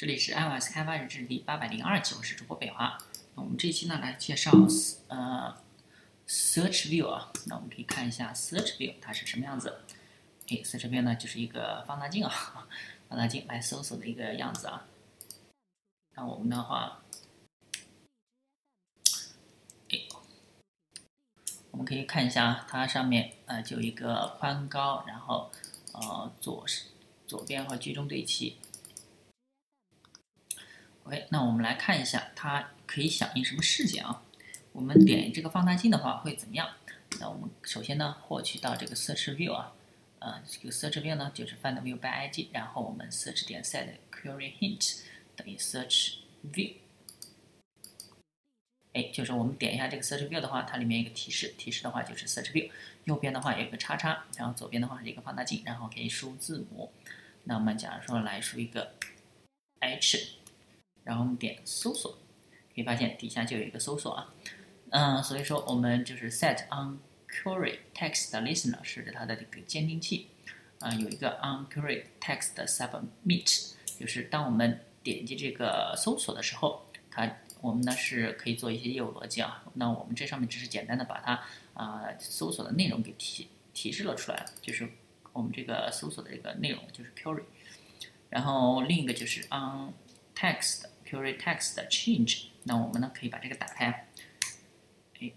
这里是 iOS 开发日志第八百零二期，我是主播北华。那我们这一期呢来介绍呃 Search View 啊，那我们可以看一下 Search View 它是什么样子。哎，Search View 呢就是一个放大镜啊，放大镜来搜索的一个样子啊。那我们的话，哎，我们可以看一下它上面呃就一个宽高，然后呃左左边和居中对齐。OK，那我们来看一下它可以响应什么事件啊？我们点这个放大镜的话会怎么样？那我们首先呢，获取到这个 Search View 啊，呃，这个 Search View 呢就是 Find View by ID，然后我们 Search 点 Set Query Hint 等于 Search View。哎，就是我们点一下这个 Search View 的话，它里面有个提示，提示的话就是 Search View，右边的话有个叉叉，然后左边的话是一个放大镜，然后可以输字母。那我们假如说来输一个 H。然后我们点搜索，可以发现底下就有一个搜索啊，嗯，所以说我们就是 set on query text listener 是它的这个监听器，啊，有一个 on query text submit，就是当我们点击这个搜索的时候，它我们呢是可以做一些业务逻辑啊，那我们这上面只是简单的把它啊搜索的内容给提提示了出来，就是我们这个搜索的这个内容就是 query，然后另一个就是 on text query text change，那我们呢可以把这个打开，哎，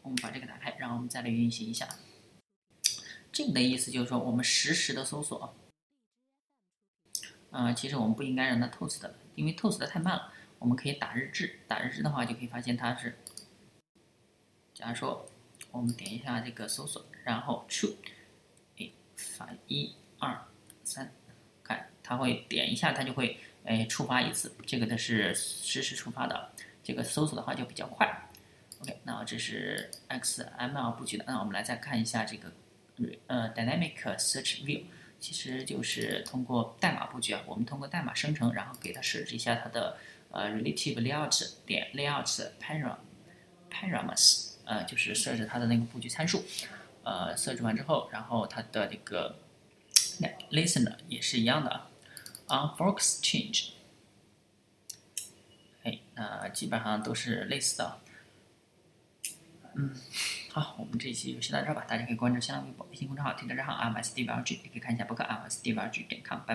我们把这个打开，然后我们再来运行一下。这个的意思就是说，我们实时的搜索，啊，其实我们不应该让它 toast 的，因为 toast 的太慢了。我们可以打日志，打日志的话就可以发现它是，假如说我们点一下这个搜索，然后 true，哎，发一二三，看它会点一下，它就会。哎，触发一次，这个的是实时触发的，这个搜索的话就比较快。OK，那这是 XML 布局的，那我们来再看一下这个呃 Dynamic Search View，其实就是通过代码布局啊，我们通过代码生成，然后给它设置一下它的呃 Relative Layout 点 Layout Param Parameters，呃，就是设置它的那个布局参数。呃，设置完之后，然后它的这个 Listener 也是一样的。On Fox Change，哎，那基本上都是类似的。嗯，好，我们这一期就先到这儿吧。大家可以关注新浪微博、微信公众号、听者账号 m s d v l g 也可以看一下博客 m s d v l g 点 com。拜。